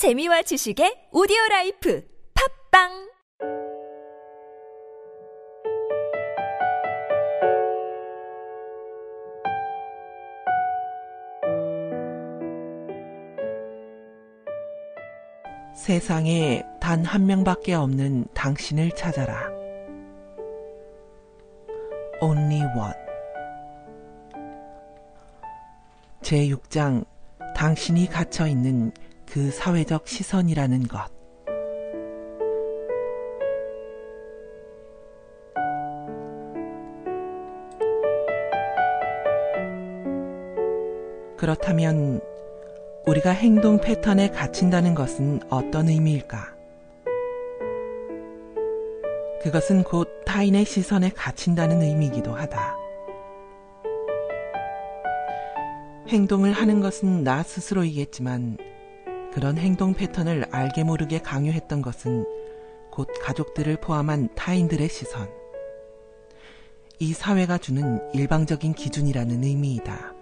재미와 지식의 오디오 라이프 팝빵 세상에 단 한 명밖에 없는 당신을 찾아라. Only One. 제6장 당신이 갇혀 있는 그 사회적 시선이라는 것. 그렇다면 우리가 행동 패턴에 갇힌다는 것은 어떤 의미일까? 그것은 곧 타인의 시선에 갇힌다는 의미이기도 하다. 행동을 하는 것은 나 스스로이겠지만 그런 행동 패턴을 알게 모르게 강요했던 것은 곧 가족들을 포함한 타인들의 시선. 이 사회가 주는 일방적인 기준이라는 의미이다.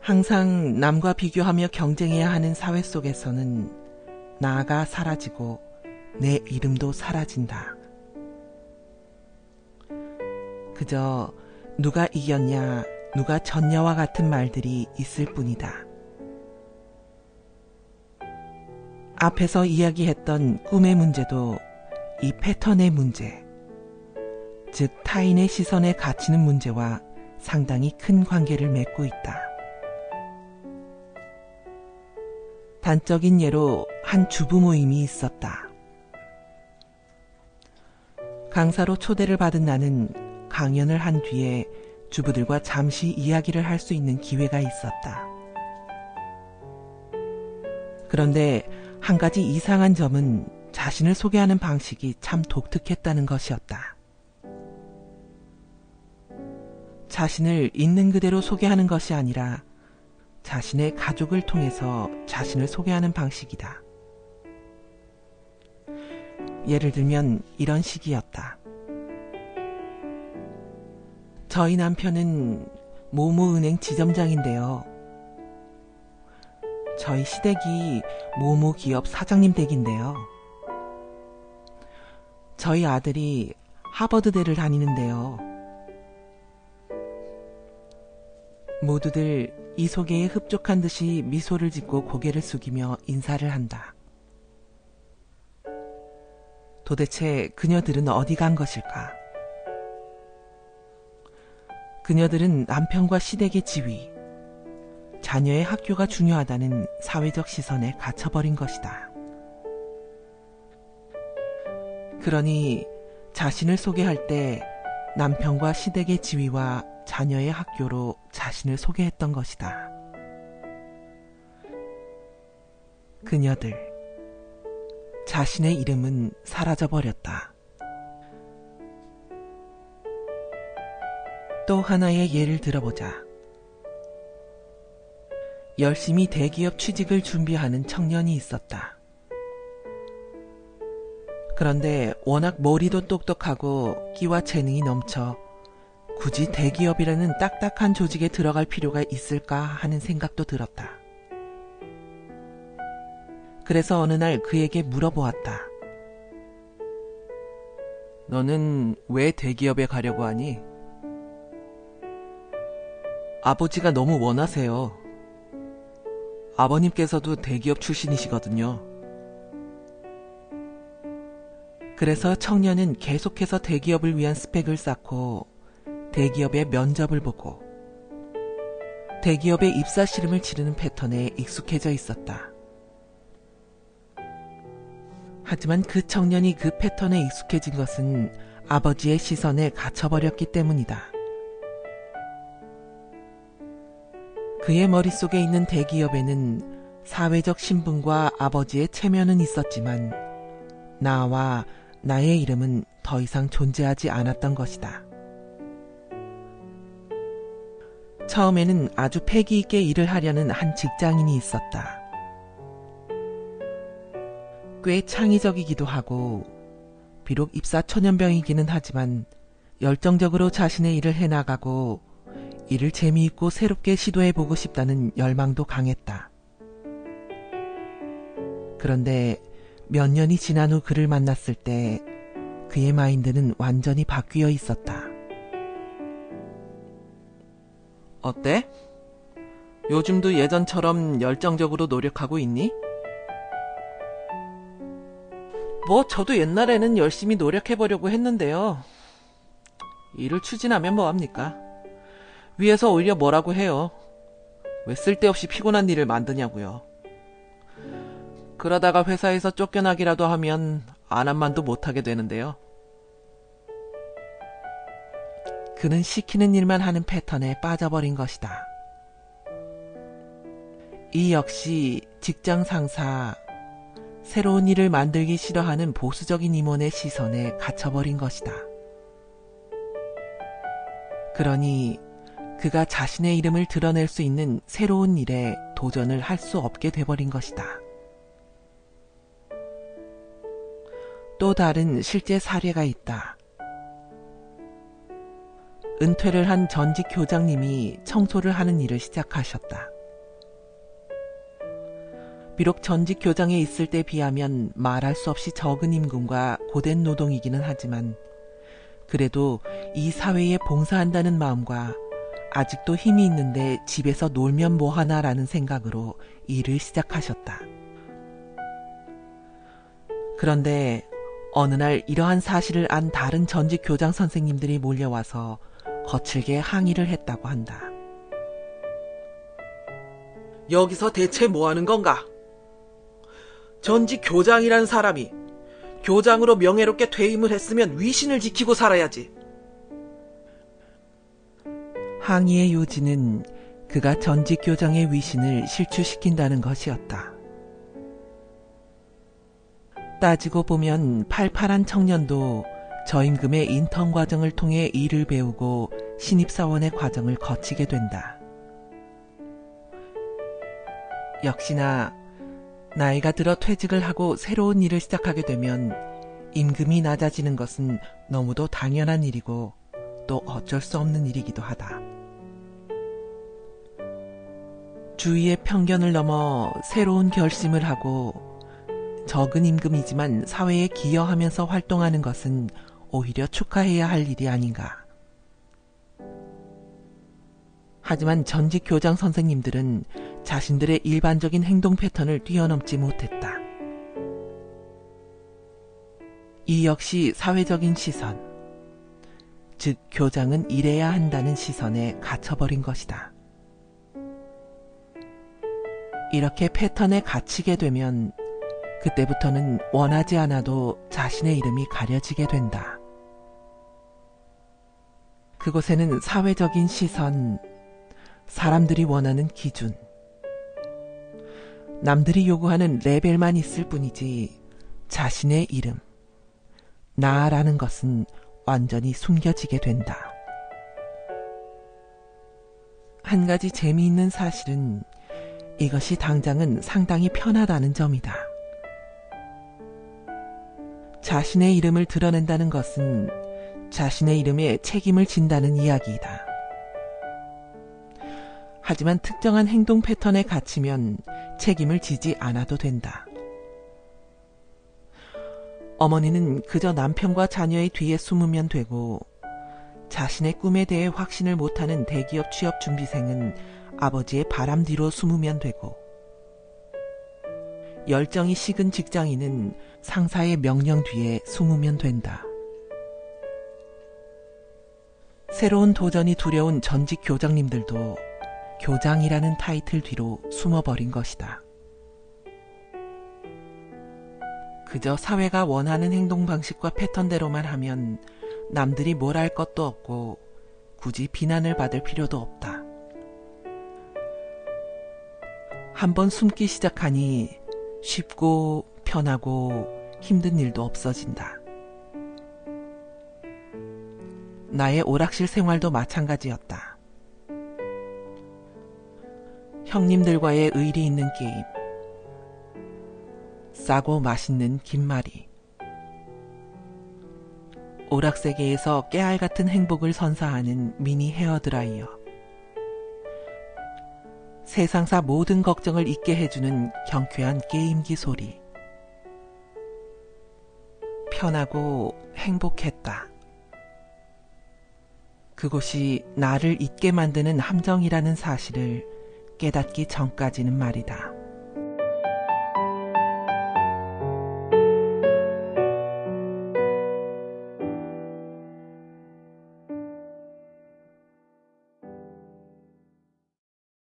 항상 남과 비교하며 경쟁해야 하는 사회 속에서는 나가 사라지고 내 이름도 사라진다. 그저 누가 이겼냐, 누가 졌냐와 같은 말들이 있을 뿐이다. 앞에서 이야기했던 꿈의 문제도 이 패턴의 문제, 즉 타인의 시선에 갇히는 문제와 상당히 큰 관계를 맺고 있다. 단적인 예로 한 주부 모임이 있었다. 강사로 초대를 받은 나는 강연을 한 뒤에 주부들과 잠시 이야기를 할 수 있는 기회가 있었다. 그런데 한 가지 이상한 점은 자신을 소개하는 방식이 참 독특했다는 것이었다. 자신을 있는 그대로 소개하는 것이 아니라 자신의 가족을 통해서 자신을 소개하는 방식이다. 예를 들면 이런 식이었다. 저희 남편은 모모은행 지점장인데요. 저희 시댁이 모모 기업 사장님 댁인데요. 저희 아들이 하버드대를 다니는데요. 모두들 이 소개에 흡족한 듯이 미소를 짓고 고개를 숙이며 인사를 한다. 도대체 그녀들은 어디 간 것일까? 그녀들은 남편과 시댁의 지위, 자녀의 학교가 중요하다는 사회적 시선에 갇혀버린 것이다. 그러니 자신을 소개할 때 남편과 시댁의 지위와 자녀의 학교로 자신을 소개했던 것이다. 그녀들, 자신의 이름은 사라져버렸다. 또 하나의 예를 들어보자. 열심히 대기업 취직을 준비하는 청년이 있었다. 그런데 워낙 머리도 똑똑하고 끼와 재능이 넘쳐 굳이 대기업이라는 딱딱한 조직에 들어갈 필요가 있을까 하는 생각도 들었다. 그래서 어느 날 그에게 물어보았다. 너는 왜 대기업에 가려고 하니? 아버지가 너무 원하세요. 아버님께서도 대기업 출신이시거든요. 그래서 청년은 계속해서 대기업을 위한 스펙을 쌓고 대기업의 면접을 보고 대기업의 입사 시름을 치르는 패턴에 익숙해져 있었다. 하지만 그 청년이 그 패턴에 익숙해진 것은 아버지의 시선에 갇혀버렸기 때문이다. 그의 머릿속에 있는 대기업에는 사회적 신분과 아버지의 체면은 있었지만 나와 나의 이름은 더 이상 존재하지 않았던 것이다. 처음에는 아주 패기 있게 일을 하려는 한 직장인이 있었다. 꽤 창의적이기도 하고, 비록 입사 초년병이기는 하지만 열정적으로 자신의 일을 해나가고 이를 재미있고 새롭게 시도해보고 싶다는 열망도 강했다. 그런데 몇 년이 지난 후 그를 만났을 때 그의 마인드는 완전히 바뀌어 있었다. 어때? 요즘도 예전처럼 열정적으로 노력하고 있니? 뭐, 저도 옛날에는 열심히 노력해보려고 했는데요. 일을 추진하면 뭐합니까? 위에서 오히려 뭐라고 해요. 왜 쓸데없이 피곤한 일을 만드냐고요. 그러다가 회사에서 쫓겨나기라도 하면 안 한 만도 못하게 되는데요. 그는 시키는 일만 하는 패턴에 빠져버린 것이다. 이 역시 직장 상사, 새로운 일을 만들기 싫어하는 보수적인 임원의 시선에 갇혀버린 것이다. 그러니 그가 자신의 이름을 드러낼 수 있는 새로운 일에 도전을 할 수 없게 돼버린 것이다. 또 다른 실제 사례가 있다. 은퇴를 한 전직 교장님이 청소를 하는 일을 시작하셨다. 비록 전직 교장에 있을 때 비하면 말할 수 없이 적은 임금과 고된 노동이기는 하지만 그래도 이 사회에 봉사한다는 마음과 아직도 힘이 있는데 집에서 놀면 뭐하나라는 생각으로 일을 시작하셨다. 그런데 어느 날 이러한 사실을 안 다른 전직 교장 선생님들이 몰려와서 거칠게 항의를 했다고 한다. 여기서 대체 뭐 하는 건가? 전직 교장이란 사람이 교장으로 명예롭게 퇴임을 했으면 위신을 지키고 살아야지. 항의의 요지는 그가 전직 교장의 위신을 실추시킨다는 것이었다. 따지고 보면 팔팔한 청년도 저임금의 인턴 과정을 통해 일을 배우고 신입사원의 과정을 거치게 된다. 역시나 나이가 들어 퇴직을 하고 새로운 일을 시작하게 되면 임금이 낮아지는 것은 너무도 당연한 일이고 또 어쩔 수 없는 일이기도 하다. 주위의 편견을 넘어 새로운 결심을 하고 적은 임금이지만 사회에 기여하면서 활동하는 것은 오히려 축하해야 할 일이 아닌가. 하지만 전직 교장 선생님들은 자신들의 일반적인 행동 패턴을 뛰어넘지 못했다. 이 역시 사회적인 시선, 즉 교장은 이래야 한다는 시선에 갇혀버린 것이다. 이렇게 패턴에 갇히게 되면 그때부터는 원하지 않아도 자신의 이름이 가려지게 된다. 그곳에는 사회적인 시선, 사람들이 원하는 기준, 남들이 요구하는 레벨만 있을 뿐이지 자신의 이름, 나라는 것은 완전히 숨겨지게 된다. 한 가지 재미있는 사실은 이것이 당장은 상당히 편하다는 점이다. 자신의 이름을 드러낸다는 것은 자신의 이름에 책임을 진다는 이야기이다. 하지만 특정한 행동 패턴에 갇히면 책임을 지지 않아도 된다. 어머니는 그저 남편과 자녀의 뒤에 숨으면 되고 자신의 꿈에 대해 확신을 못하는 대기업 취업 준비생은 아버지의 바람 뒤로 숨으면 되고 열정이 식은 직장인은 상사의 명령 뒤에 숨으면 된다. 새로운 도전이 두려운 전직 교장님들도 교장이라는 타이틀 뒤로 숨어버린 것이다. 그저 사회가 원하는 행동 방식과 패턴대로만 하면 남들이 뭘 할 것도 없고 굳이 비난을 받을 필요도 없다. 한번 숨기 시작하니 쉽고 편하고 힘든 일도 없어진다. 나의 오락실 생활도 마찬가지였다. 형님들과의 의리 있는 게임. 싸고 맛있는 김말이. 오락 세계에서 깨알 같은 행복을 선사하는 미니 헤어드라이어. 세상사 모든 걱정을 잊게 해주는 경쾌한 게임기 소리. 편하고 행복했다. 그곳이 나를 잊게 만드는 함정이라는 사실을 깨닫기 전까지는 말이다.